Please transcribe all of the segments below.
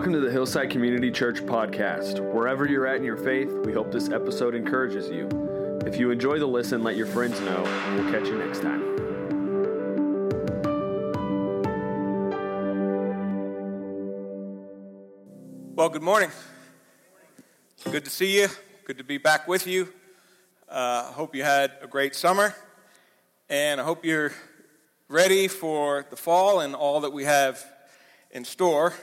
Welcome to the Hillside Community Church podcast. Wherever you're at in your faith, we hope this episode encourages you. If you enjoy the listen, let your friends know, and we'll catch you next time. Well, good morning. Good to see you. Good to be back with you. Uh, I hope you had a great summer, and I hope you're ready for the fall and all that we have in store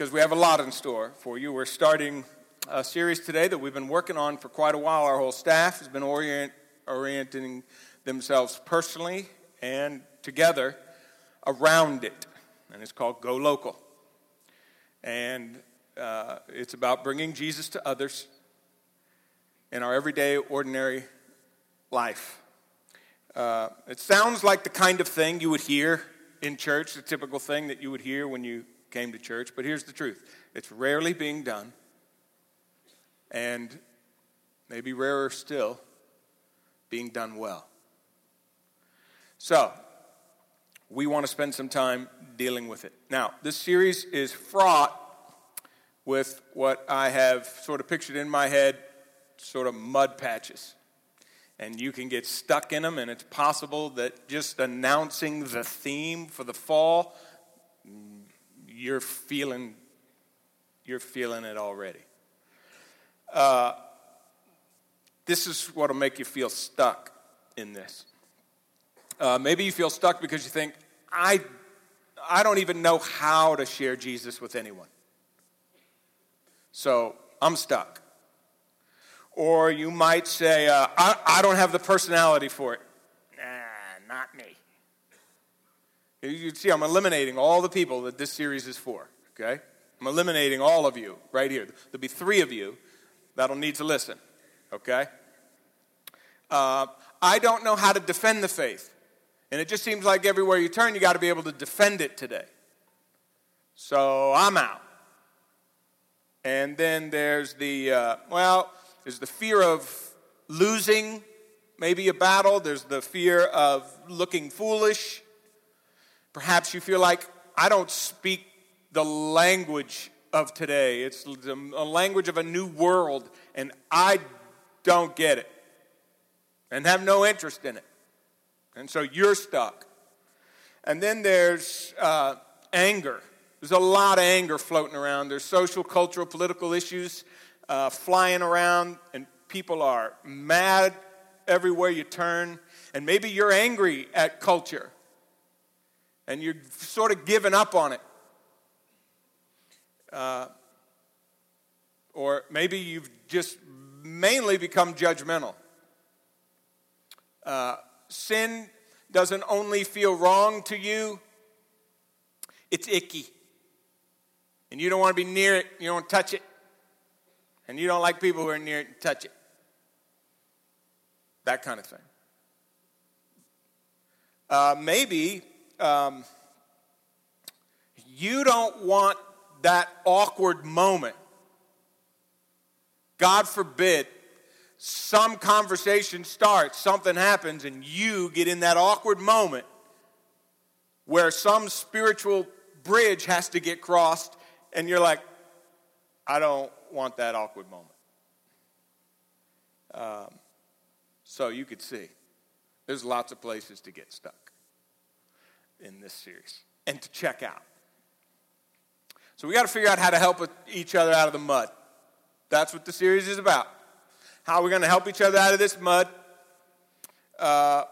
because we have a lot in store for you. We're starting a series today that we've been working on for quite a while. Our whole staff has been orient, orienting themselves personally and together around it, and it's called Go Local. And uh, it's about bringing Jesus to others in our everyday, ordinary life. Uh, it sounds like the kind of thing you would hear in church, the typical thing that you would hear when you came to church, but here's the truth it's rarely being done, and maybe rarer still, being done well. So, we want to spend some time dealing with it. Now, this series is fraught with what I have sort of pictured in my head sort of mud patches. And you can get stuck in them, and it's possible that just announcing the theme for the fall you're feeling, you're feeling it already. Uh, this is what will make you feel stuck in this. Uh, maybe you feel stuck because you think, I, I don't even know how to share Jesus with anyone. So I'm stuck. Or you might say, uh, I, I don't have the personality for it. Nah, not me. You see, I'm eliminating all the people that this series is for, okay? I'm eliminating all of you right here. There'll be three of you that'll need to listen, okay? Uh, I don't know how to defend the faith. And it just seems like everywhere you turn, you got to be able to defend it today. So I'm out. And then there's the, uh, well, there's the fear of losing maybe a battle, there's the fear of looking foolish. Perhaps you feel like I don't speak the language of today. It's a language of a new world, and I don't get it and have no interest in it. And so you're stuck. And then there's uh, anger. There's a lot of anger floating around. There's social, cultural, political issues uh, flying around, and people are mad everywhere you turn. And maybe you're angry at culture and you're sort of giving up on it. Uh, or maybe you've just mainly become judgmental. Uh, sin doesn't only feel wrong to you, it's icky. And you don't want to be near it, you don't touch it. And you don't like people who are near it and touch it. That kind of thing. Uh, maybe um, you don't want that awkward moment. God forbid some conversation starts, something happens, and you get in that awkward moment where some spiritual bridge has to get crossed, and you're like, I don't want that awkward moment. Um, so you could see there's lots of places to get stuck in this series and to check out. So we got to figure out how to help each other out of the mud. That's what the series is about. How are we going to help each other out of this mud? Uh,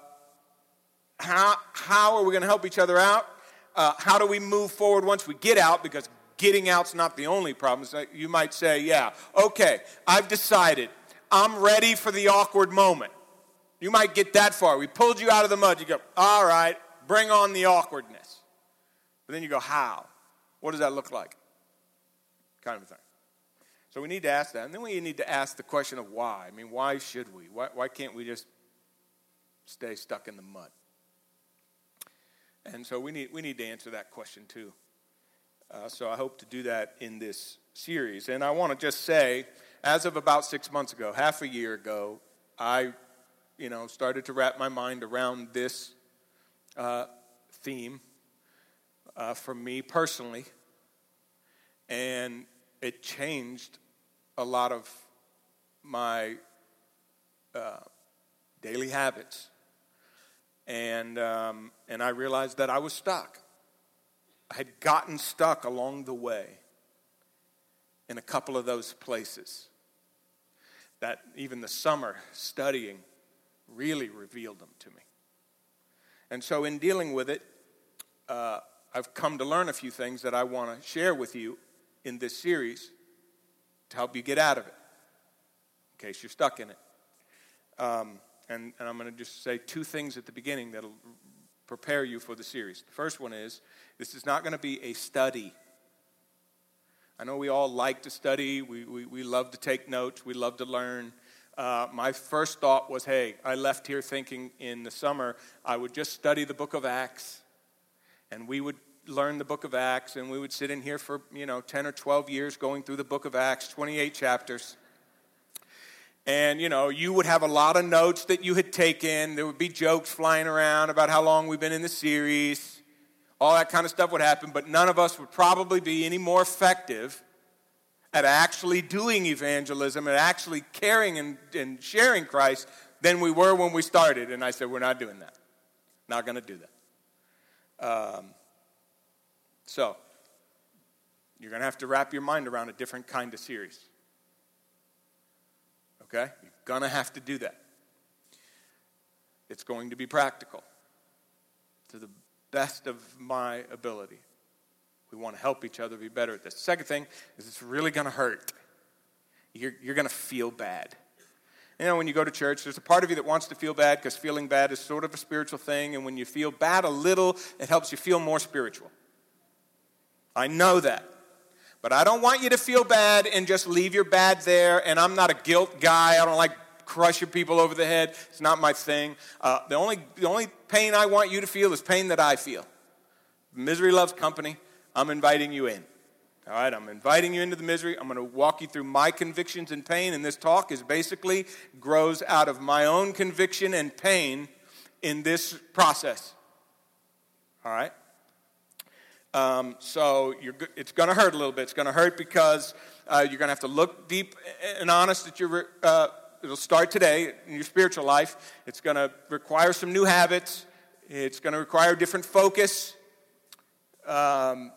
how, how are we going to help each other out? Uh, how do we move forward once we get out? Because getting out's not the only problem. So you might say, yeah, okay, I've decided. I'm ready for the awkward moment. You might get that far. We pulled you out of the mud. You go, all right, bring on the awkwardness. But then you go, how? What does that look like? Kind of a thing. So we need to ask that. And then we need to ask the question of why. I mean, why should we? Why, why can't we just stay stuck in the mud? And so we need, we need to answer that question too. Uh, so I hope to do that in this series. And I want to just say, as of about six months ago, half a year ago, I, you know, started to wrap my mind around this uh, theme uh, for me personally. And it changed a lot of my uh, daily habits. And, um, and I realized that I was stuck. I had gotten stuck along the way in a couple of those places that even the summer studying really revealed them to me. And so, in dealing with it, uh, I've come to learn a few things that I want to share with you in this series to help you get out of it, in case you're stuck in it. Um, and, and, I'm going to just say two things at the beginning that'll prepare you for the series. The first one is this is not going to be a study. I know we all like to study, we, we, we love to take notes, we love to learn. Uh, my first thought was hey, I left here thinking in the summer I would just study the book of Acts and we would learn the book of Acts, and we would sit in here for, you know, 10 or 12 years going through the book of Acts, 28 chapters. And, you know, you would have a lot of notes that you had taken. There would be jokes flying around about how long we've been in the series. All that kind of stuff would happen, but none of us would probably be any more effective at actually doing evangelism and actually caring and, and sharing Christ than we were when we started. And I said, We're not doing that. Not going to do that. Um, so, you're going to have to wrap your mind around a different kind of series. Okay? You're going to have to do that. It's going to be practical to the best of my ability. We want to help each other be better at this. The second thing is it's really going to hurt. You're, you're going to feel bad. You know, when you go to church, there's a part of you that wants to feel bad because feeling bad is sort of a spiritual thing. And when you feel bad a little, it helps you feel more spiritual. I know that. But I don't want you to feel bad and just leave your bad there. And I'm not a guilt guy. I don't like crushing people over the head. It's not my thing. Uh, the, only, the only pain I want you to feel is pain that I feel. Misery loves company. I'm inviting you in. All right, I'm inviting you into the misery. I'm going to walk you through my convictions and pain, and this talk is basically grows out of my own conviction and pain in this process. All right? Um, so it's going to hurt a little bit. It's going to hurt because uh, you're going to have to look deep and honest at your. Uh, it'll start today in your spiritual life. It's going to require some new habits. It's going to require different focus. Um,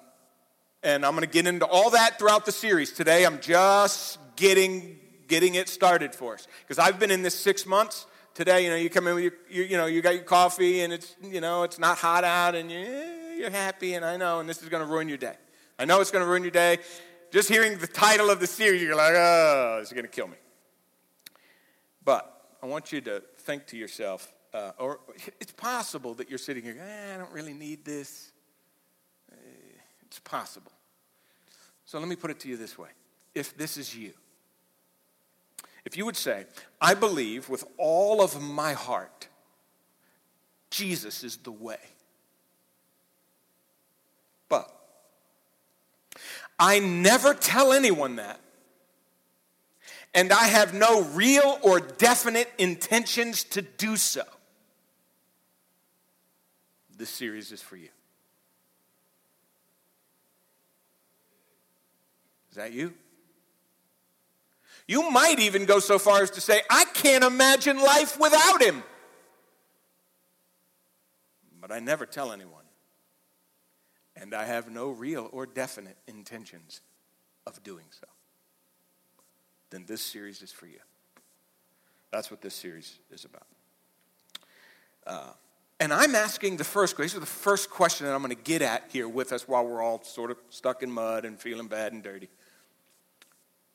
and I'm going to get into all that throughout the series. Today, I'm just getting getting it started for us because I've been in this six months. Today, you know, you come in with your, you, you know, you got your coffee and it's, you know, it's not hot out and you, you're happy and I know, and this is going to ruin your day. I know it's going to ruin your day. Just hearing the title of the series, you're like, oh, this is going to kill me. But I want you to think to yourself, uh, or it's possible that you're sitting here, eh, I don't really need this. It's possible. So let me put it to you this way if this is you, if you would say, I believe with all of my heart, Jesus is the way. But I never tell anyone that. And I have no real or definite intentions to do so. This series is for you. Is that you? You might even go so far as to say, I can't imagine life without him. But I never tell anyone. And I have no real or definite intentions of doing so. Then this series is for you. That's what this series is about. Uh, and I'm asking the first question. This is the first question that I'm going to get at here with us while we're all sort of stuck in mud and feeling bad and dirty.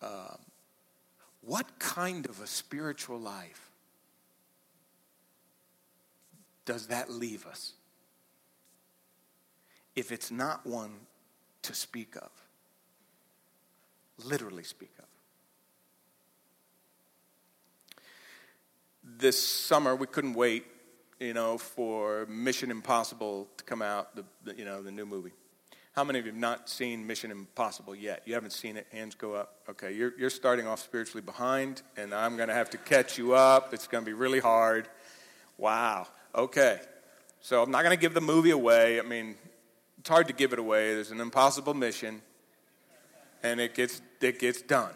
Um, what kind of a spiritual life does that leave us if it's not one to speak of? Literally speak of. This summer, we couldn't wait, you know, for Mission Impossible to come out, the, the you know, the new movie. How many of you have not seen Mission Impossible yet? You haven't seen it? Hands go up. Okay, you're, you're starting off spiritually behind, and I'm going to have to catch you up. It's going to be really hard. Wow. Okay. So I'm not going to give the movie away. I mean, it's hard to give it away. There's an impossible mission. and it gets, it gets done.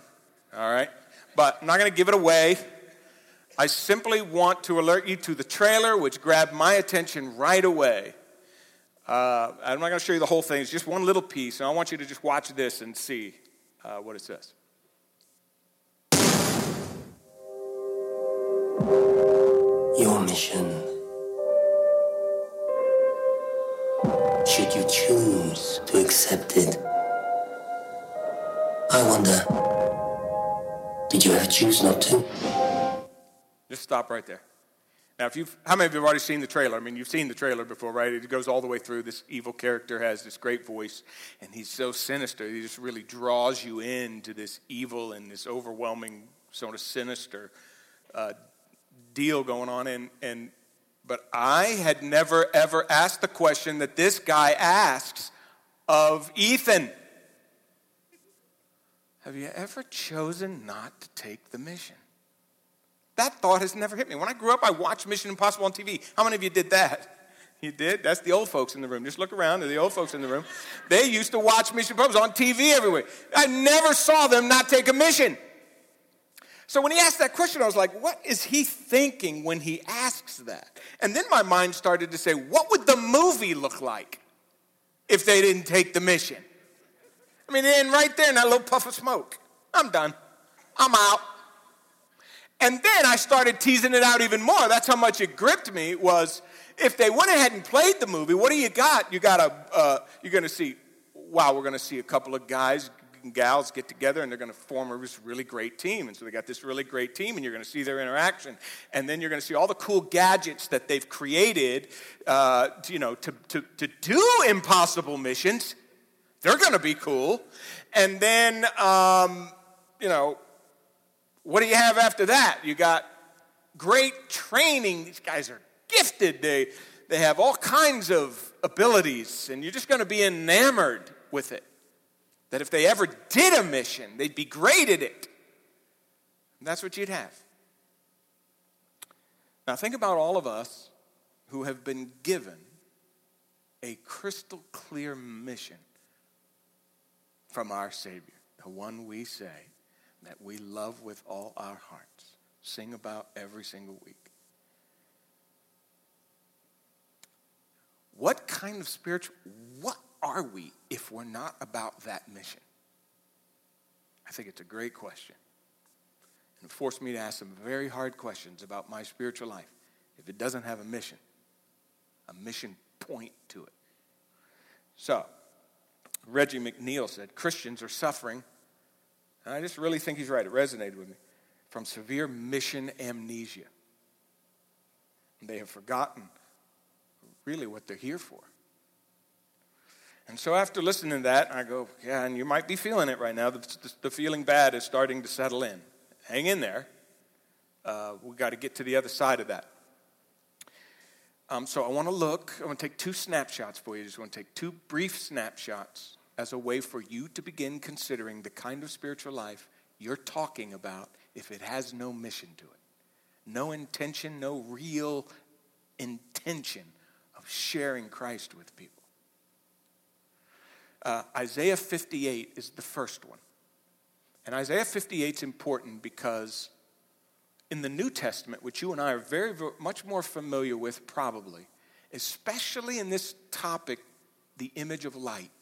All right? But I'm not going to give it away. I simply want to alert you to the trailer, which grabbed my attention right away. Uh, I'm not going to show you the whole thing, it's just one little piece, and I want you to just watch this and see uh, what it says. Your mission. Should you choose to accept it? I wonder, did you ever choose not to? Just stop right there. Now, if you've, how many of you have already seen the trailer? I mean, you've seen the trailer before, right? It goes all the way through. This evil character has this great voice, and he's so sinister. He just really draws you into this evil and this overwhelming, sort of sinister uh, deal going on. And, and, but I had never, ever asked the question that this guy asks of Ethan Have you ever chosen not to take the mission? That thought has never hit me. When I grew up, I watched Mission Impossible on TV. How many of you did that? You did? That's the old folks in the room. Just look around. They're the old folks in the room. They used to watch Mission Impossible on TV everywhere. I never saw them not take a mission. So when he asked that question, I was like, what is he thinking when he asks that? And then my mind started to say, what would the movie look like if they didn't take the mission? I mean, then right there in that little puff of smoke. I'm done. I'm out. And then I started teasing it out even more. That's how much it gripped me. Was if they went ahead and played the movie, what do you got? You got a uh, you're going to see. Wow, we're going to see a couple of guys and gals get together and they're going to form a really great team. And so they got this really great team, and you're going to see their interaction. And then you're going to see all the cool gadgets that they've created, uh, to, you know, to, to, to do impossible missions. They're going to be cool. And then, um, you know, what do you have after that? You got great training. These guys are gifted. They, they have all kinds of abilities, and you're just going to be enamored with it. That if they ever did a mission, they'd be great at it. And that's what you'd have. Now, think about all of us who have been given a crystal clear mission from our Savior, the one we say that we love with all our hearts, sing about every single week. What kind of spiritual, what are we if we're not about that mission? I think it's a great question. And it forced me to ask some very hard questions about my spiritual life if it doesn't have a mission, a mission point to it. So, Reggie McNeal said Christians are suffering and I just really think he's right. It resonated with me. From severe mission amnesia. They have forgotten really what they're here for. And so after listening to that, I go, yeah, and you might be feeling it right now. The, the, the feeling bad is starting to settle in. Hang in there. Uh, we've got to get to the other side of that. Um, so I want to look, I want to take two snapshots for you. I just want to take two brief snapshots as a way for you to begin considering the kind of spiritual life you're talking about if it has no mission to it. No intention, no real intention of sharing Christ with people. Uh, Isaiah 58 is the first one. And Isaiah 58 is important because in the New Testament, which you and I are very, very much more familiar with, probably, especially in this topic, the image of light,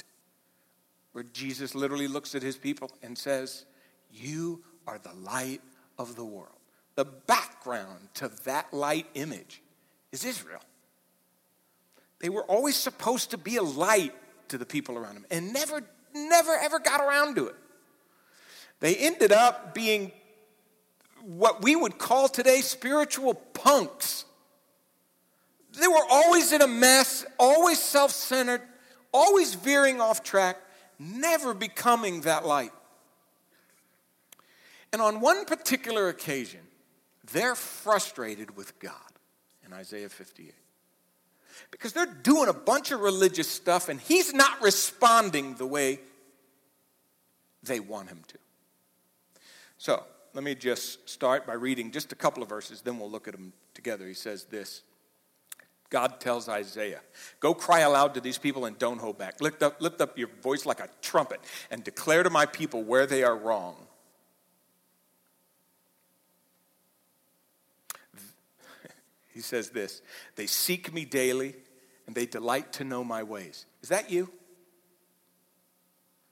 where Jesus literally looks at his people and says, You are the light of the world. The background to that light image is Israel. They were always supposed to be a light to the people around them and never, never, ever got around to it. They ended up being what we would call today spiritual punks. They were always in a mess, always self centered, always veering off track never becoming that light. And on one particular occasion, they're frustrated with God in Isaiah 58. Because they're doing a bunch of religious stuff and he's not responding the way they want him to. So, let me just start by reading just a couple of verses, then we'll look at them together. He says this God tells Isaiah, Go cry aloud to these people and don't hold back. Lift up, lift up your voice like a trumpet and declare to my people where they are wrong. He says this They seek me daily and they delight to know my ways. Is that you?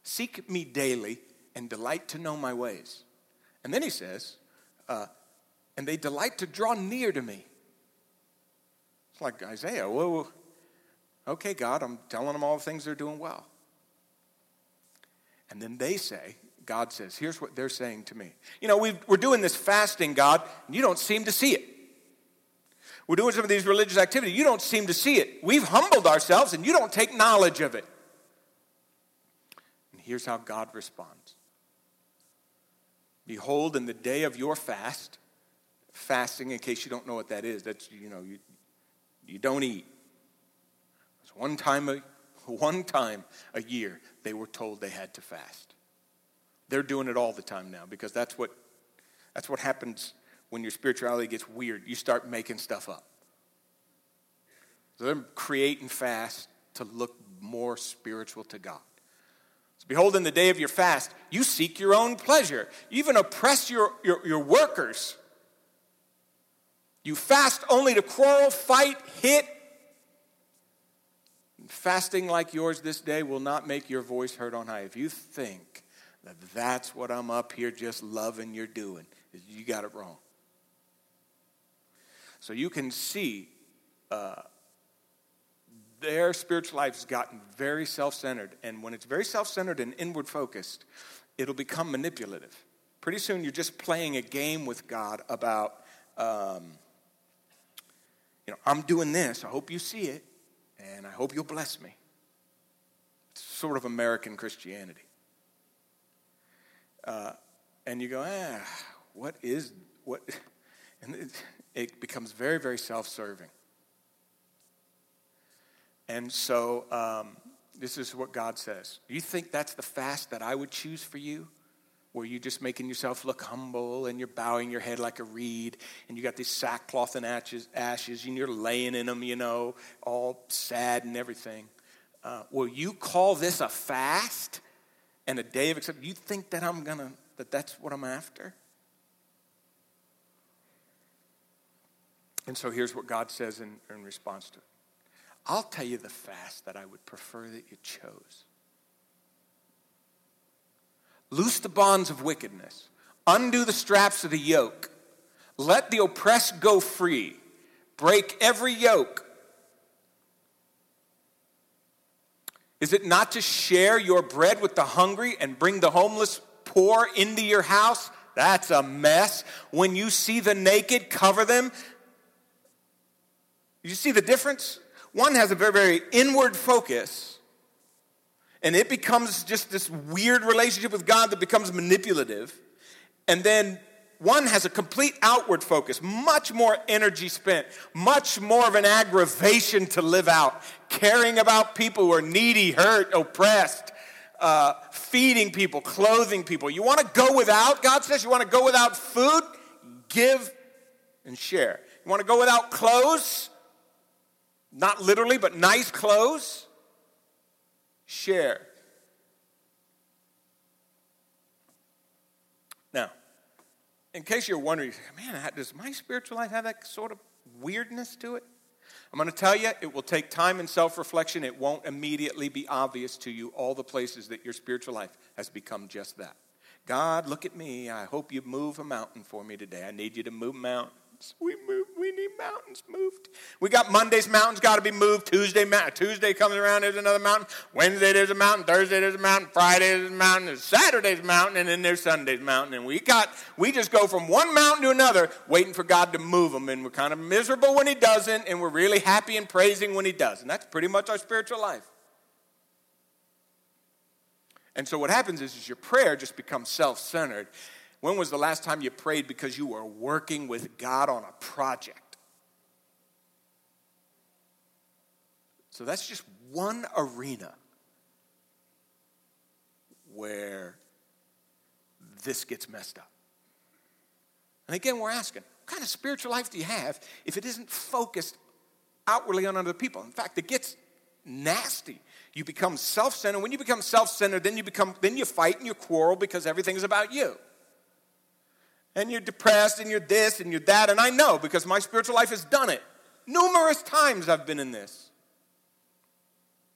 Seek me daily and delight to know my ways. And then he says, uh, and they delight to draw near to me. It's like Isaiah, whoa, okay, God, I'm telling them all the things they're doing well. And then they say, God says, here's what they're saying to me. You know, we are doing this fasting, God, and you don't seem to see it. We're doing some of these religious activities, you don't seem to see it. We've humbled ourselves, and you don't take knowledge of it. And here's how God responds Behold, in the day of your fast, fasting, in case you don't know what that is, that's, you know, you, you don't eat. It's one time a, one time a year they were told they had to fast. They're doing it all the time now because that's what, that's what happens when your spirituality gets weird. You start making stuff up. So they're creating fast to look more spiritual to God. So behold, in the day of your fast, you seek your own pleasure. You even oppress your, your, your workers. You fast only to quarrel, fight, hit. Fasting like yours this day will not make your voice heard on high. If you think that that's what I'm up here just loving you're doing, you got it wrong. So you can see uh, their spiritual life has gotten very self centered. And when it's very self centered and inward focused, it'll become manipulative. Pretty soon you're just playing a game with God about. Um, you know, I'm doing this. I hope you see it, and I hope you'll bless me. It's sort of American Christianity. Uh, and you go, ah, what is, what? And it, it becomes very, very self serving. And so, um, this is what God says. Do you think that's the fast that I would choose for you? Where you're just making yourself look humble and you're bowing your head like a reed and you got these sackcloth and ashes, ashes and you're laying in them, you know, all sad and everything. Uh, will you call this a fast and a day of acceptance? You think that I'm gonna that that's what I'm after? And so here's what God says in, in response to it. I'll tell you the fast that I would prefer that you chose. Loose the bonds of wickedness, undo the straps of the yoke, let the oppressed go free, break every yoke. Is it not to share your bread with the hungry and bring the homeless poor into your house? That's a mess. When you see the naked, cover them. You see the difference? One has a very, very inward focus and it becomes just this weird relationship with God that becomes manipulative. And then one has a complete outward focus, much more energy spent, much more of an aggravation to live out, caring about people who are needy, hurt, oppressed, uh, feeding people, clothing people. You want to go without? God says you want to go without food? Give and share. You want to go without clothes? Not literally, but nice clothes? Share. Now, in case you're wondering, man, does my spiritual life have that sort of weirdness to it? I'm going to tell you, it will take time and self reflection. It won't immediately be obvious to you all the places that your spiritual life has become just that. God, look at me. I hope you move a mountain for me today. I need you to move a mountain mountains. We move. We need mountains moved. We got Monday's mountains got to be moved. Tuesday, Tuesday comes around. There's another mountain. Wednesday there's a mountain. Thursday there's a mountain. Friday there's a mountain. There's Saturday's mountain, and then there's Sunday's mountain. And we got. We just go from one mountain to another, waiting for God to move them. And we're kind of miserable when He doesn't, and we're really happy and praising when He does. And that's pretty much our spiritual life. And so what happens is, is your prayer just becomes self-centered when was the last time you prayed because you were working with God on a project? So that's just one arena where this gets messed up. And again, we're asking, what kind of spiritual life do you have if it isn't focused outwardly on other people. In fact, it gets nasty. You become self-centered. When you become self-centered, then you become then you fight and you quarrel because everything's about you. And you're depressed and you're this and you're that. And I know because my spiritual life has done it. Numerous times I've been in this.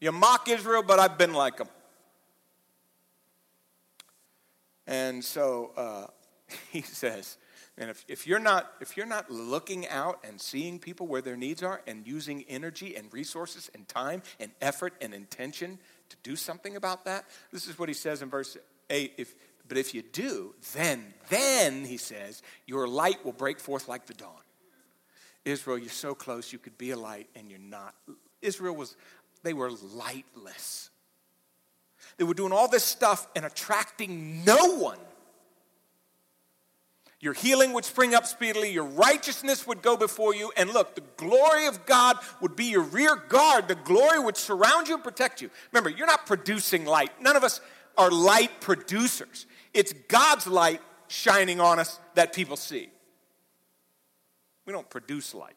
You mock Israel, but I've been like them. And so uh, he says, and if, if, you're not, if you're not looking out and seeing people where their needs are and using energy and resources and time and effort and intention to do something about that, this is what he says in verse 8. If, but if you do, then, then, he says, your light will break forth like the dawn. Israel, you're so close, you could be a light, and you're not. Israel was, they were lightless. They were doing all this stuff and attracting no one your healing would spring up speedily. Your righteousness would go before you. And look, the glory of God would be your rear guard. The glory would surround you and protect you. Remember, you're not producing light. None of us are light producers. It's God's light shining on us that people see. We don't produce light.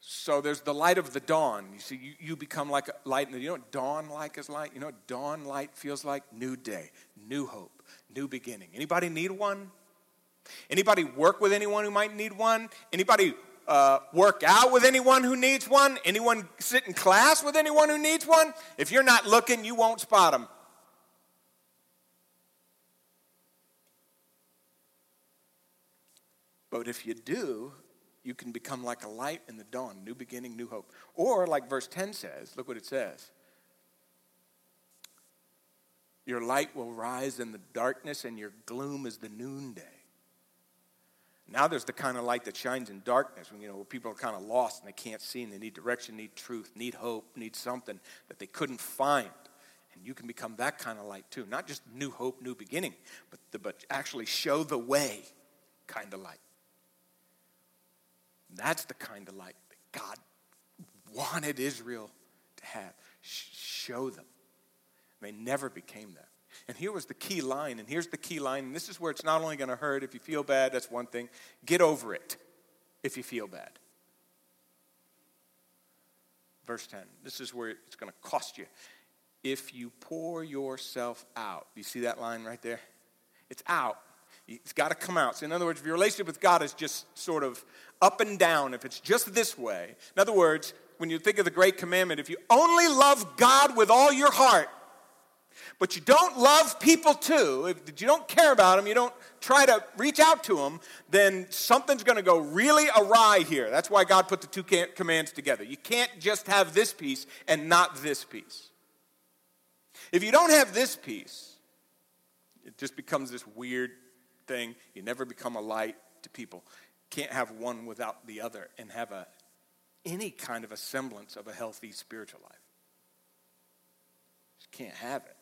So there's the light of the dawn. You see, you, you become like a light. You know what dawn like is light? You know what dawn light feels like? New day, new hope, new beginning. Anybody need one? Anybody work with anyone who might need one? Anybody uh, work out with anyone who needs one? Anyone sit in class with anyone who needs one? If you're not looking, you won't spot them. But if you do, you can become like a light in the dawn, new beginning, new hope. Or, like verse 10 says, look what it says Your light will rise in the darkness, and your gloom is the noonday. Now there's the kind of light that shines in darkness when you know where people are kind of lost and they can't see and they need direction, need truth, need hope, need something that they couldn't find. And you can become that kind of light too. Not just new hope, new beginning, but, the, but actually show the way kind of light. That's the kind of light that God wanted Israel to have. Show them. They never became that. And here was the key line, and here's the key line, and this is where it's not only going to hurt. If you feel bad, that's one thing. Get over it if you feel bad. Verse 10. This is where it's going to cost you. If you pour yourself out, you see that line right there? It's out. It's got to come out. So, in other words, if your relationship with God is just sort of up and down, if it's just this way, in other words, when you think of the great commandment, if you only love God with all your heart, but you don't love people too, if you don't care about them, you don't try to reach out to them, then something's going to go really awry here. That's why God put the two commands together. You can't just have this piece and not this piece. If you don't have this piece, it just becomes this weird thing. You never become a light to people. Can't have one without the other and have a any kind of a semblance of a healthy spiritual life. Just can't have it.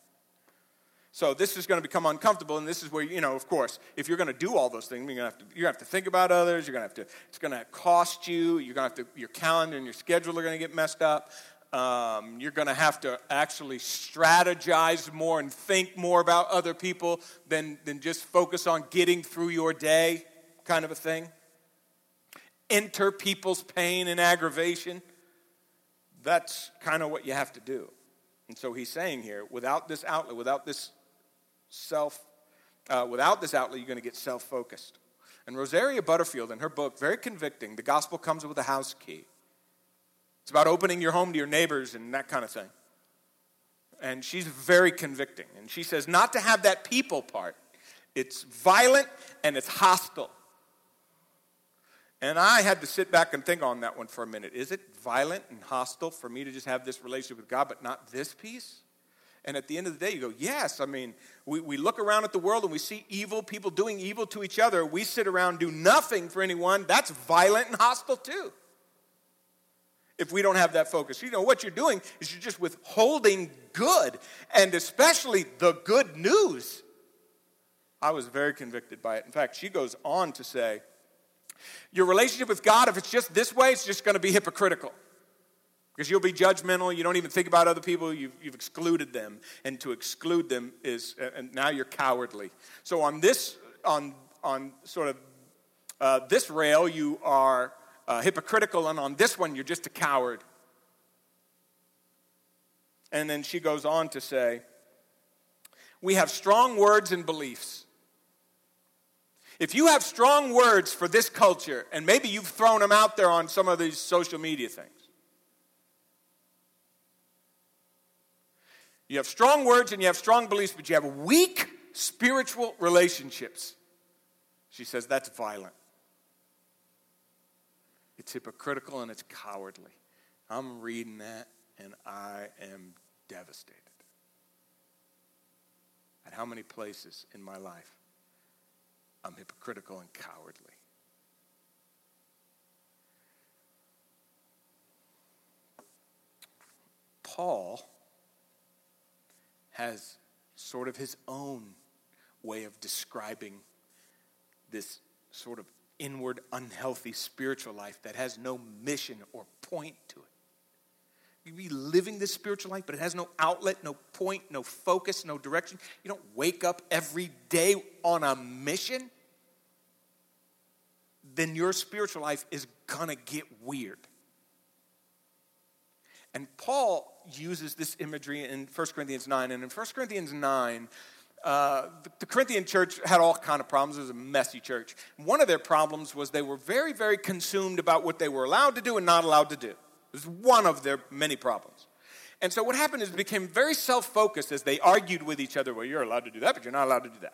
So this is going to become uncomfortable, and this is where you know, of course, if you're going to do all those things, you're going to have to, you have to think about others. You're going to have to. It's going to cost you. You're going to have to. Your calendar and your schedule are going to get messed up. Um, you're going to have to actually strategize more and think more about other people than, than just focus on getting through your day, kind of a thing. Enter people's pain and aggravation. That's kind of what you have to do. And so he's saying here without this outlet, without this self, uh, without this outlet, you're going to get self focused. And Rosaria Butterfield, in her book, very convicting, The Gospel Comes with a House Key it's about opening your home to your neighbors and that kind of thing. And she's very convicting. And she says not to have that people part, it's violent and it's hostile. And I had to sit back and think on that one for a minute. Is it violent and hostile for me to just have this relationship with God, but not this piece? And at the end of the day, you go, yes. I mean, we, we look around at the world and we see evil people doing evil to each other. We sit around, do nothing for anyone. That's violent and hostile too if we don't have that focus. You know, what you're doing is you're just withholding good, and especially the good news. I was very convicted by it. In fact, she goes on to say, Your relationship with God, if it's just this way, it's just going to be hypocritical. Because you'll be judgmental, you don't even think about other people, you've, you've excluded them. And to exclude them is, and now you're cowardly. So, on this, on, on sort of uh, this rail you are uh, hypocritical, and on this one you're just a coward. And then she goes on to say, We have strong words and beliefs. If you have strong words for this culture, and maybe you've thrown them out there on some of these social media things, you have strong words and you have strong beliefs, but you have weak spiritual relationships. She says that's violent. It's hypocritical and it's cowardly. I'm reading that and I am devastated at how many places in my life I'm hypocritical and cowardly. Paul has sort of his own way of describing this sort of inward, unhealthy spiritual life that has no mission or point to it. You be living this spiritual life, but it has no outlet, no point, no focus, no direction. You don't wake up every day on a mission. Then your spiritual life is gonna get weird. And Paul uses this imagery in 1 Corinthians 9. And in 1 Corinthians 9, uh, the, the, Corinthian church had all kind of problems. It was a messy church. One of their problems was they were very, very consumed about what they were allowed to do and not allowed to do. It was one of their many problems. And so what happened is it became very self-focused as they argued with each other. Well, you're allowed to do that, but you're not allowed to do that.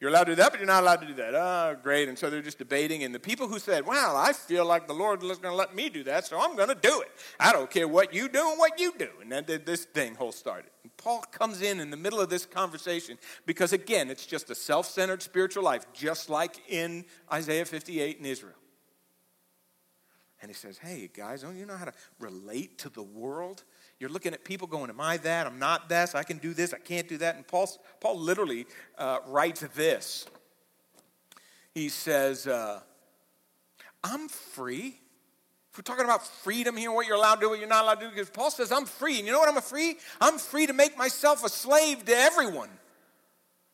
You're allowed to do that, but you're not allowed to do that. Oh, great. And so they're just debating. And the people who said, Well, I feel like the Lord is going to let me do that, so I'm going to do it. I don't care what you do and what you do. And then this thing whole started. And Paul comes in in the middle of this conversation because, again, it's just a self centered spiritual life, just like in Isaiah 58 in Israel. And he says, Hey, guys, don't you know how to relate to the world? You're looking at people going, Am I that? I'm not this. I can do this. I can't do that. And Paul, Paul literally uh, writes this. He says, uh, I'm free. If we're talking about freedom here, what you're allowed to do, what you're not allowed to do, because Paul says, I'm free. And you know what I'm free? I'm free to make myself a slave to everyone.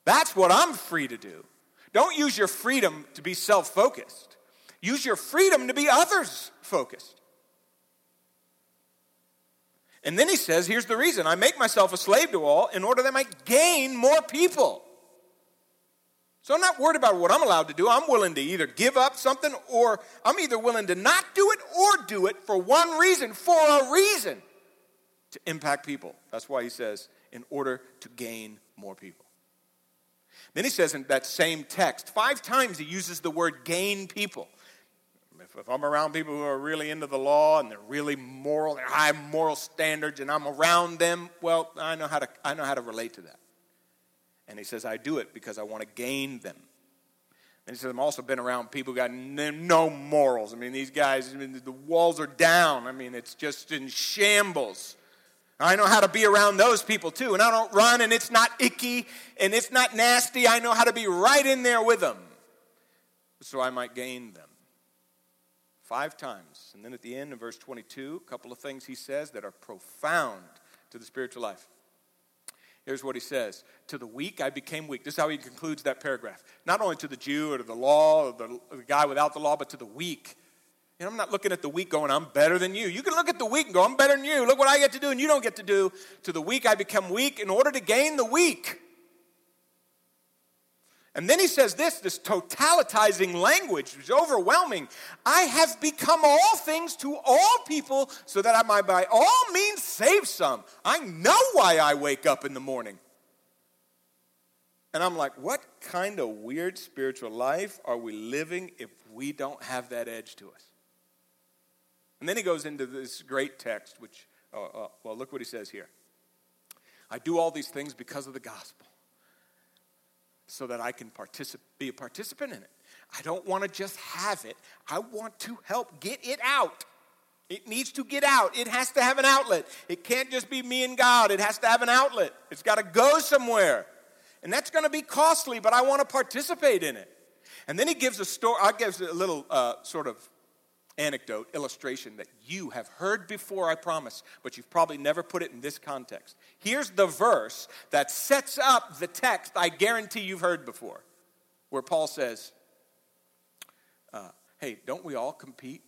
That's what I'm free to do. Don't use your freedom to be self focused, use your freedom to be others focused. And then he says, here's the reason I make myself a slave to all in order that I might gain more people. So I'm not worried about what I'm allowed to do. I'm willing to either give up something or I'm either willing to not do it or do it for one reason, for a reason to impact people. That's why he says, in order to gain more people. Then he says in that same text, five times he uses the word gain people if, I'm around people who are really into the law and they're really moral, they're high moral standards, and I'm around them, well, I know how to, I know how to relate to that. And he says, I do it because I want to gain them. And he says, I've also been around people who got no morals. I mean, these guys, I mean, the walls are down. I mean, it's just in shambles. I know how to be around those people too. And I don't run and it's not icky and it's not nasty. I know how to be right in there with them so I might gain them five times. And then at the end, in verse 22, a couple of things he says that are profound to the spiritual life. Here's what he says To the weak, I became weak. This is how he concludes that paragraph. Not only to the Jew or to the law or the, the guy without the law, but to the weak. Know, I'm not looking at the weak going, I'm better than you. You can look at the weak and go, I'm better than you. Look what I get to do and you don't get to do. To the weak, I become weak in order to gain the weak. And then he says this, this totalitizing language, is overwhelming. I have become all things to all people so that I might by all means save some. I know why I wake up in the morning. And I'm like, what kind of weird spiritual life are we living if we don't have that edge to us? And then he goes into this great text, which, uh, uh, well, look what he says here. I do all these things because of the gospel so that I can particip- be a participant in it. I don't want to just have it, I want to help get it out. It needs to get out. It has to have an outlet. It can't just be me and God. It has to have an outlet. It's got to go somewhere. And that's going to be costly, but I want to participate in it. And then he gives a story, I gives a little uh, sort of anecdote, illustration that you have heard before, I promise, but you've probably never put it in this context. Here's the verse that sets up the text I guarantee you've heard before, where Paul says, Uh, hey, don't we all compete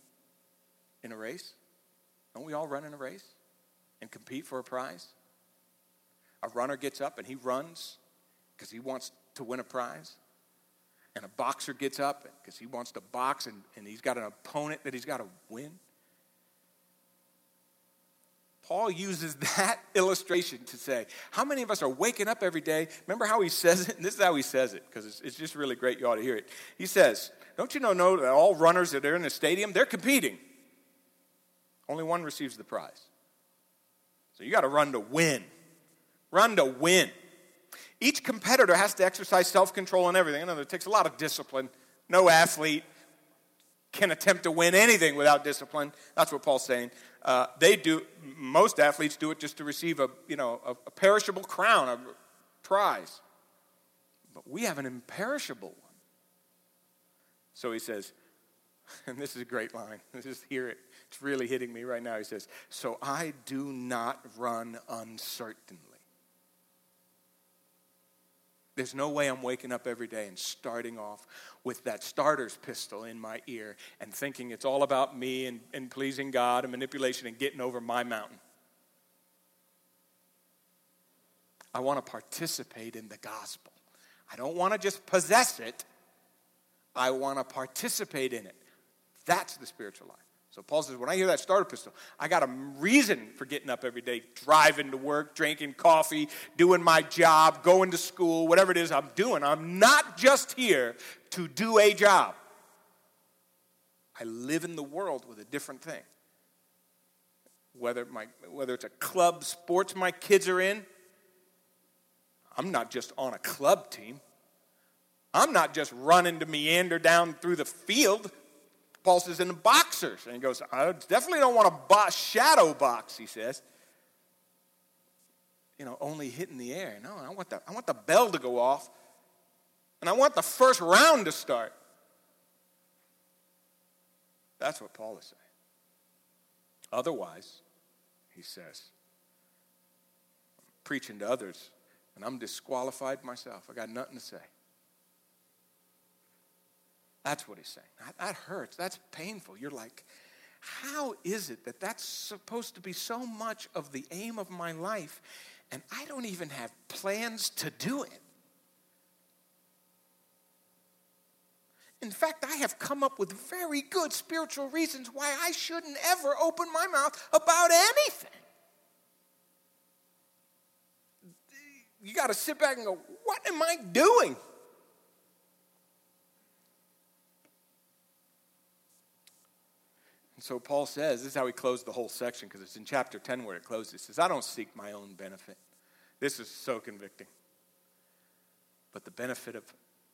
in a race? Don't we all run in a race and compete for a prize? A runner gets up and he runs because he wants to win a prize. And a boxer gets up because he wants to box and, and he's got an opponent that he's got to win. Paul uses that illustration to say, how many of us are waking up every day? Remember how he says it? And this is how he says it, because it's, it's, just really great. You ought to hear it. He says, Don't you know, know that all runners that are in the stadium, they're competing. Only one receives the prize. So you got to run to win. Run to win. Each competitor has to exercise self control and everything. I know it takes a lot of discipline. No athlete can attempt to win anything without discipline. That's what Paul's saying. Uh, they do. Most athletes do it just to receive a you know a, a perishable crown, a prize. But we have an imperishable one. So he says, and this is a great line. Just hear it. It's really hitting me right now. He says, "So I do not run uncertainly." There's no way I'm waking up every day and starting off with that starter's pistol in my ear and thinking it's all about me and, and pleasing God and manipulation and getting over my mountain. I want to participate in the gospel. I don't want to just possess it, I want to participate in it. That's the spiritual life. So Paul says, when I hear that starter pistol, I got a reason for getting up every day, driving to work, drinking coffee, doing my job, going to school, whatever it is I'm doing. I'm not just here to do a job. I live in the world with a different thing. Whether, my, whether it's a club sports my kids are in, I'm not just on a club team. I'm not just running to meander down through the field. Paul says in the boxers. And he goes, I definitely don't want to box, shadow box, he says. You know, only hitting the air. No, I want, the, I want the bell to go off. And I want the first round to start. That's what Paul is saying. Otherwise, he says, I'm preaching to others, and I'm disqualified myself. I got nothing to say. That's what he's saying. That, that hurts. That's painful. You're like, how is it that that's supposed to be so much of the aim of my life and I don't even have plans to do it? In fact, I have come up with very good spiritual reasons why I shouldn't ever open my mouth about anything. You got to sit back and go, what am I doing? So Paul says, this is how he closed the whole section because it's in chapter 10 where it closes. He says, I don't seek my own benefit. This is so convicting. But the benefit of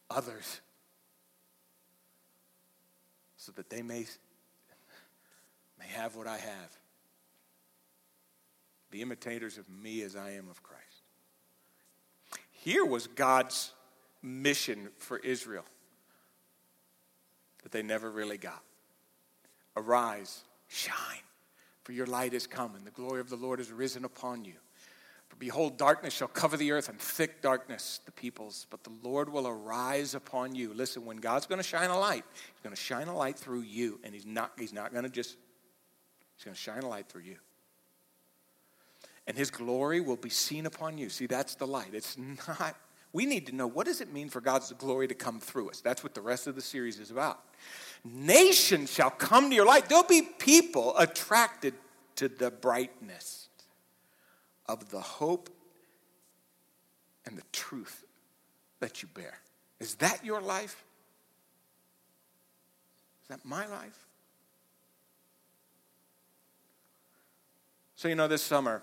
others so that they may, may have what I have. Be imitators of me as I am of Christ. Here was God's mission for Israel that they never really got. Arise, shine, for your light is come, and the glory of the Lord is risen upon you. For behold, darkness shall cover the earth, and thick darkness the peoples, but the Lord will arise upon you. Listen, when God's going to shine a light, He's going to shine a light through you, and He's not, he's not going to just, He's going to shine a light through you. And His glory will be seen upon you. See, that's the light. It's not, we need to know what does it mean for God's glory to come through us? That's what the rest of the series is about. Nations shall come to your light. There'll be people attracted to the brightness of the hope and the truth that you bear. Is that your life? Is that my life? So, you know, this summer,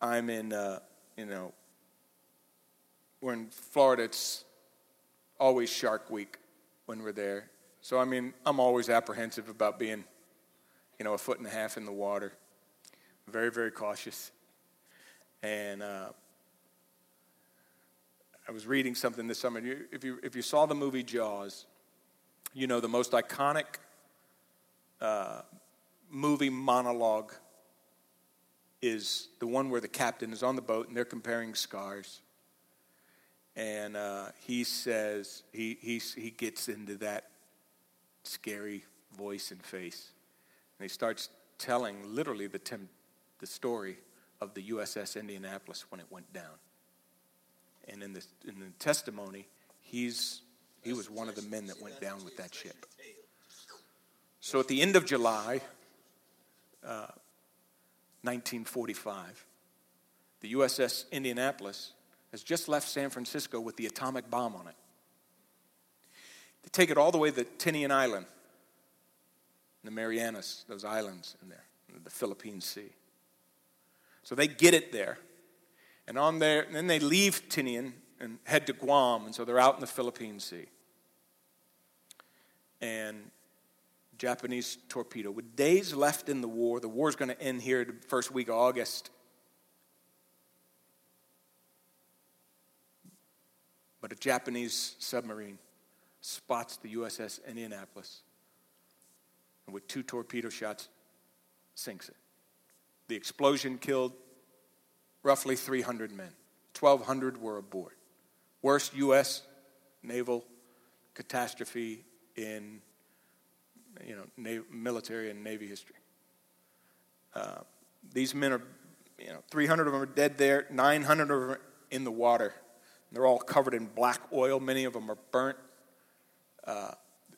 I'm in, uh, you know, we're in Florida. It's always Shark Week when we're there. So, I mean, I'm always apprehensive about being, you know, a foot and a half in the water. Very, very cautious. And uh, I was reading something this summer. If you, if you saw the movie Jaws, you know the most iconic uh, movie monologue is the one where the captain is on the boat and they're comparing scars. And uh, he says, he, he, he gets into that scary voice and face. And he starts telling literally the, tem- the story of the USS Indianapolis when it went down. And in the, in the testimony, he's, he was one of the men that went down with that ship. So at the end of July, uh, 1945, the USS Indianapolis has just left San Francisco with the atomic bomb on it. They take it all the way to Tinian Island, the Marianas, those islands in there, in the Philippine Sea. So they get it there. And on there, and then they leave Tinian and head to Guam, and so they're out in the Philippine Sea. And Japanese torpedo. With days left in the war, the war's going to end here the first week of August. But a Japanese submarine spots the USS Indianapolis and with two torpedo shots sinks it. The explosion killed roughly 300 men. 1,200 were aboard. Worst U.S. naval catastrophe in you know, military and Navy history. Uh, these men are, you know, 300 of them are dead there, 900 of them are in the water. They're all covered in black oil. Many of them are burnt, uh,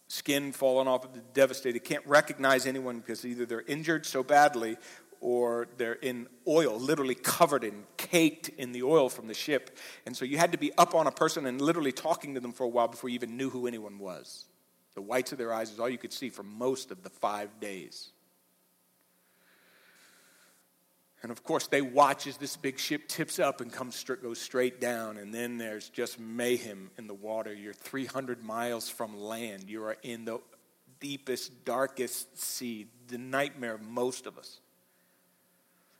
skin falling off, devastated. Can't recognize anyone because either they're injured so badly or they're in oil, literally covered and caked in the oil from the ship. And so you had to be up on a person and literally talking to them for a while before you even knew who anyone was. The whites of their eyes is all you could see for most of the five days. And of course, they watch as this big ship tips up and comes goes straight down, and then there's just mayhem in the water. You're 300 miles from land. You are in the deepest, darkest sea, the nightmare of most of us.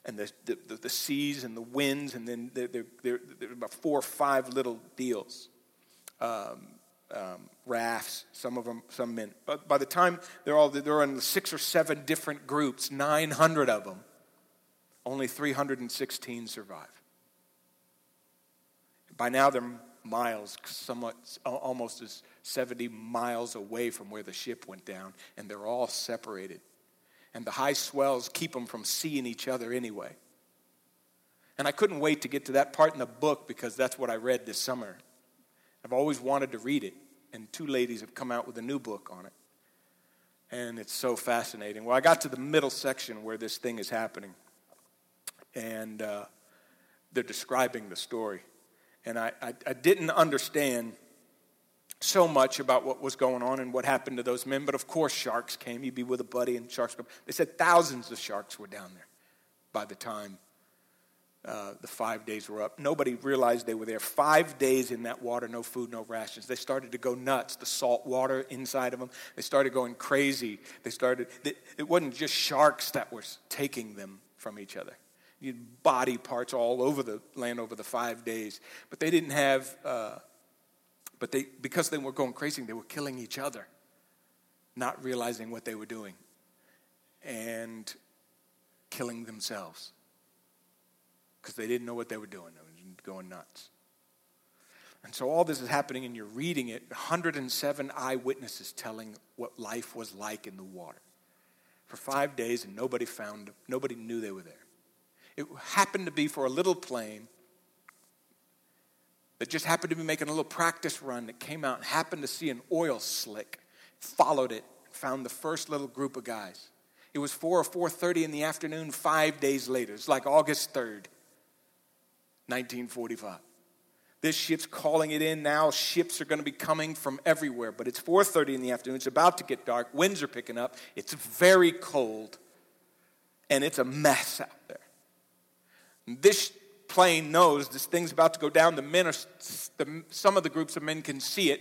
And the, the, the seas and the winds, and then there, there, there, there are about four or five little deals. Um, um, rafts, some of them, some men. But by the time they're all, they're in six or seven different groups, 900 of them, only 316 survive. By now they're miles, somewhat, almost as 70 miles away from where the ship went down, and they're all separated. And the high swells keep them from seeing each other anyway. And I couldn't wait to get to that part in the book because that's what I read this summer. I've always wanted to read it, and two ladies have come out with a new book on it. And it's so fascinating. Well, I got to the middle section where this thing is happening, and uh, they're describing the story. And I, I, I didn't understand so much about what was going on and what happened to those men, but of course, sharks came. You'd be with a buddy, and sharks come. They said thousands of sharks were down there by the time uh, the five days were up. Nobody realized they were there. Five days in that water, no food, no rations. They started to go nuts. The salt water inside of them, they started going crazy. They started, it wasn't just sharks that were taking them from each other. Body parts all over the land over the five days. But they didn't have, uh, but they, because they were going crazy, they were killing each other, not realizing what they were doing, and killing themselves because they didn't know what they were doing. They were going nuts. And so all this is happening, and you're reading it 107 eyewitnesses telling what life was like in the water for five days, and nobody found. Nobody knew they were there. It happened to be for a little plane that just happened to be making a little practice run that came out and happened to see an oil slick, followed it, found the first little group of guys. It was 4 or 4.30 in the afternoon, five days later. It's like August 3rd. 1945. This ship's calling it in now. Ships are going to be coming from everywhere, but it's 4:30 in the afternoon. It's about to get dark. Winds are picking up. It's very cold, and it's a mess out there. This plane knows this thing's about to go down. The men are, the, some of the groups of men can see it.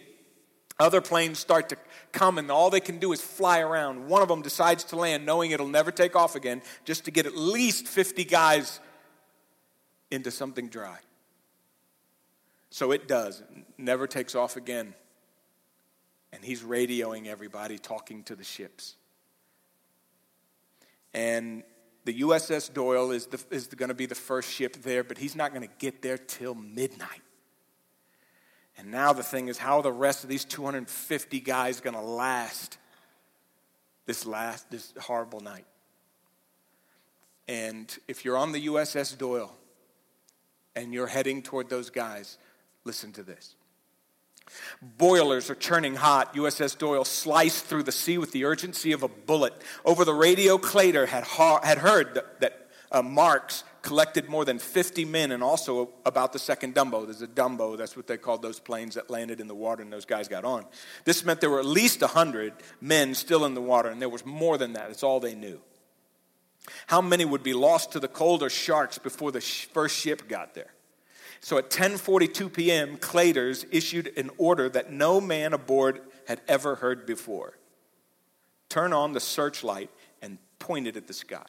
Other planes start to come, and all they can do is fly around. One of them decides to land, knowing it'll never take off again, just to get at least 50 guys into something dry. So it does, it never takes off again. And he's radioing everybody, talking to the ships. And the USS Doyle is, is going to be the first ship there, but he's not going to get there till midnight. And now the thing is, how the rest of these 250 guys going to last this last, this horrible night. And if you're on the USS Doyle and you're heading toward those guys, listen to this. Boilers are churning hot. USS Doyle sliced through the sea with the urgency of a bullet. Over the radio, Claytor had, ha- had heard that, that uh, Marks collected more than 50 men and also about the second Dumbo. There's a Dumbo, that's what they called those planes that landed in the water and those guys got on. This meant there were at least 100 men still in the water, and there was more than that. That's all they knew. How many would be lost to the cold or sharks before the first ship got there? So at 10:42 p.m., Claytors issued an order that no man aboard had ever heard before. Turn on the searchlight and point it at the sky.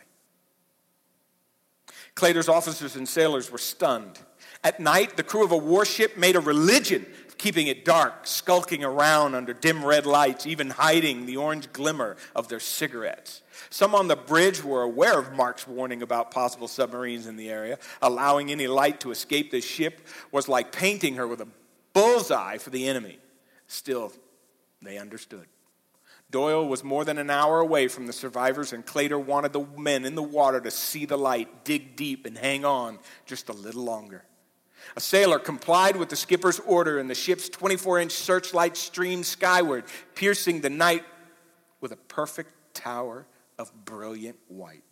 Claytor's officers and sailors were stunned. At night, the crew of a warship made a religion keeping it dark, skulking around under dim red lights, even hiding the orange glimmer of their cigarettes. Some on the bridge were aware of Mark's warning about possible submarines in the area. Allowing any light to escape the ship was like painting her with a bullseye for the enemy. Still, they understood. Doyle was more than an hour away from the survivors, and Claytor wanted the men in the water to see the light, dig deep, and hang on just a little longer. A sailor complied with the skipper's order, and the ship's 24 inch searchlight streamed skyward, piercing the night with a perfect tower of brilliant white.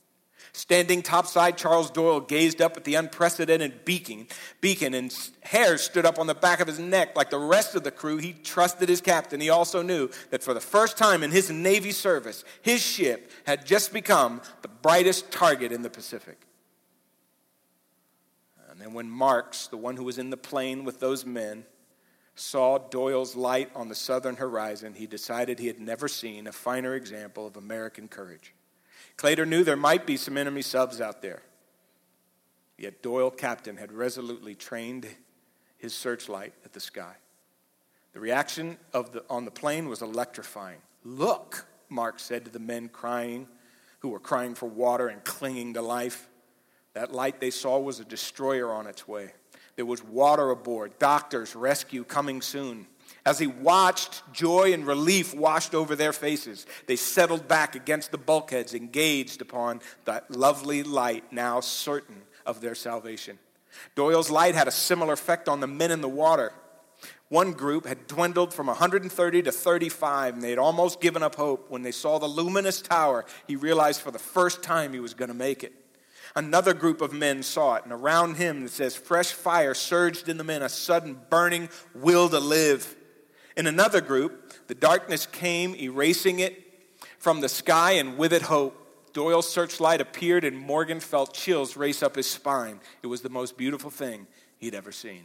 Standing topside, Charles Doyle gazed up at the unprecedented beacon, beacon, and hairs stood up on the back of his neck. Like the rest of the crew, he trusted his captain. He also knew that for the first time in his Navy service, his ship had just become the brightest target in the Pacific. And when Marks, the one who was in the plane with those men, saw Doyle's light on the southern horizon, he decided he had never seen a finer example of American courage. Claytor knew there might be some enemy subs out there. Yet Doyle captain had resolutely trained his searchlight at the sky. The reaction of the, on the plane was electrifying. Look, Mark said to the men crying, who were crying for water and clinging to life. That light they saw was a destroyer on its way. There was water aboard, doctors, rescue coming soon. As he watched, joy and relief washed over their faces. They settled back against the bulkheads, engaged upon that lovely light, now certain of their salvation. Doyle's light had a similar effect on the men in the water. One group had dwindled from 130 to 35, and they had almost given up hope. When they saw the luminous tower, he realized for the first time he was going to make it. Another group of men saw it, and around him it says, fresh fire surged in the men, a sudden burning will to live. In another group, the darkness came, erasing it from the sky, and with it hope. Doyle's searchlight appeared, and Morgan felt chills race up his spine. It was the most beautiful thing he'd ever seen.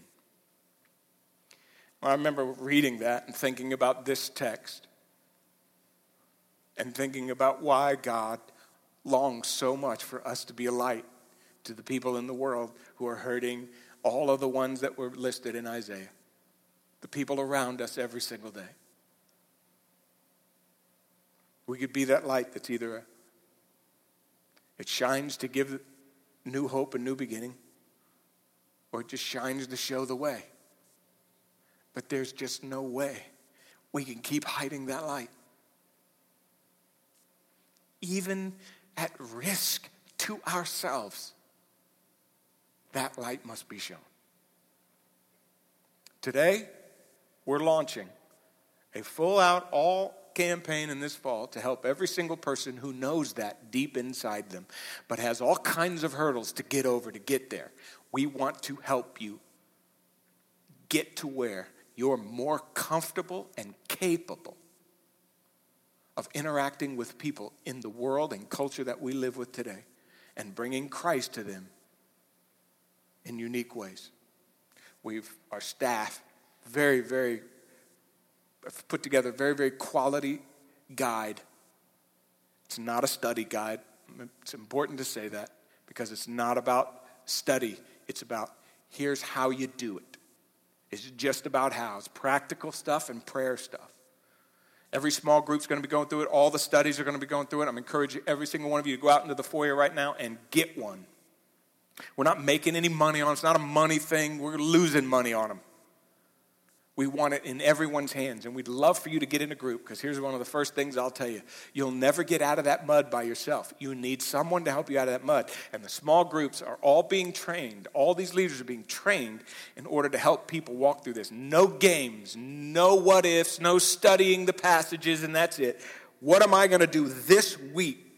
I remember reading that and thinking about this text and thinking about why God longs so much for us to be a light to the people in the world who are hurting, all of the ones that were listed in Isaiah the people around us every single day. We could be that light that's either a, it shines to give new hope and new beginning, or it just shines to show the way. But there's just no way we can keep hiding that light. Even at risk to ourselves, that light must be shown. Today, we're launching a full out all campaign in this fall to help every single person who knows that deep inside them, but has all kinds of hurdles to get over to get there. We want to help you get to where you're more comfortable and capable of interacting with people in the world and culture that we live with today and bringing Christ to them in unique ways. We've, our staff very, very, put together a very, very quality guide. It's not a study guide. It's important to say that because it's not about study, it's about here's how you do it. It's just about how. It's practical stuff and prayer stuff. Every small group's going to be going through it. All the studies are going to be going through it. I'm encouraging every single one of you to go out into the foyer right now and get one. We're not making any money on it. It's not a money thing. We're losing money on them. We want it in everyone's hands, and we'd love for you to get in a group because here's one of the first things I'll tell you. You'll never get out of that mud by yourself. You need someone to help you out of that mud. And the small groups are all being trained, all these leaders are being trained in order to help people walk through this. No games, no what ifs, no studying the passages, and that's it. What am I going to do this week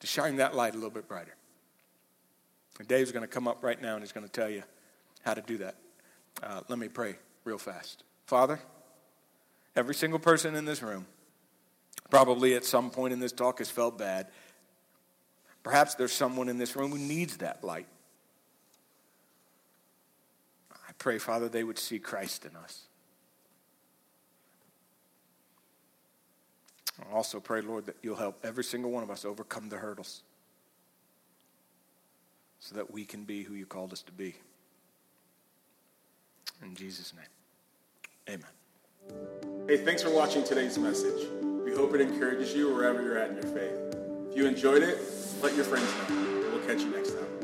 to shine that light a little bit brighter? And Dave's going to come up right now and he's going to tell you how to do that. Uh, let me pray real fast. Father, every single person in this room probably at some point in this talk has felt bad. Perhaps there's someone in this room who needs that light. I pray, Father, they would see Christ in us. I also pray, Lord, that you'll help every single one of us overcome the hurdles so that we can be who you called us to be. In Jesus' name, amen. Hey, thanks for watching today's message. We hope it encourages you wherever you're at in your faith. If you enjoyed it, let your friends know. We'll catch you next time.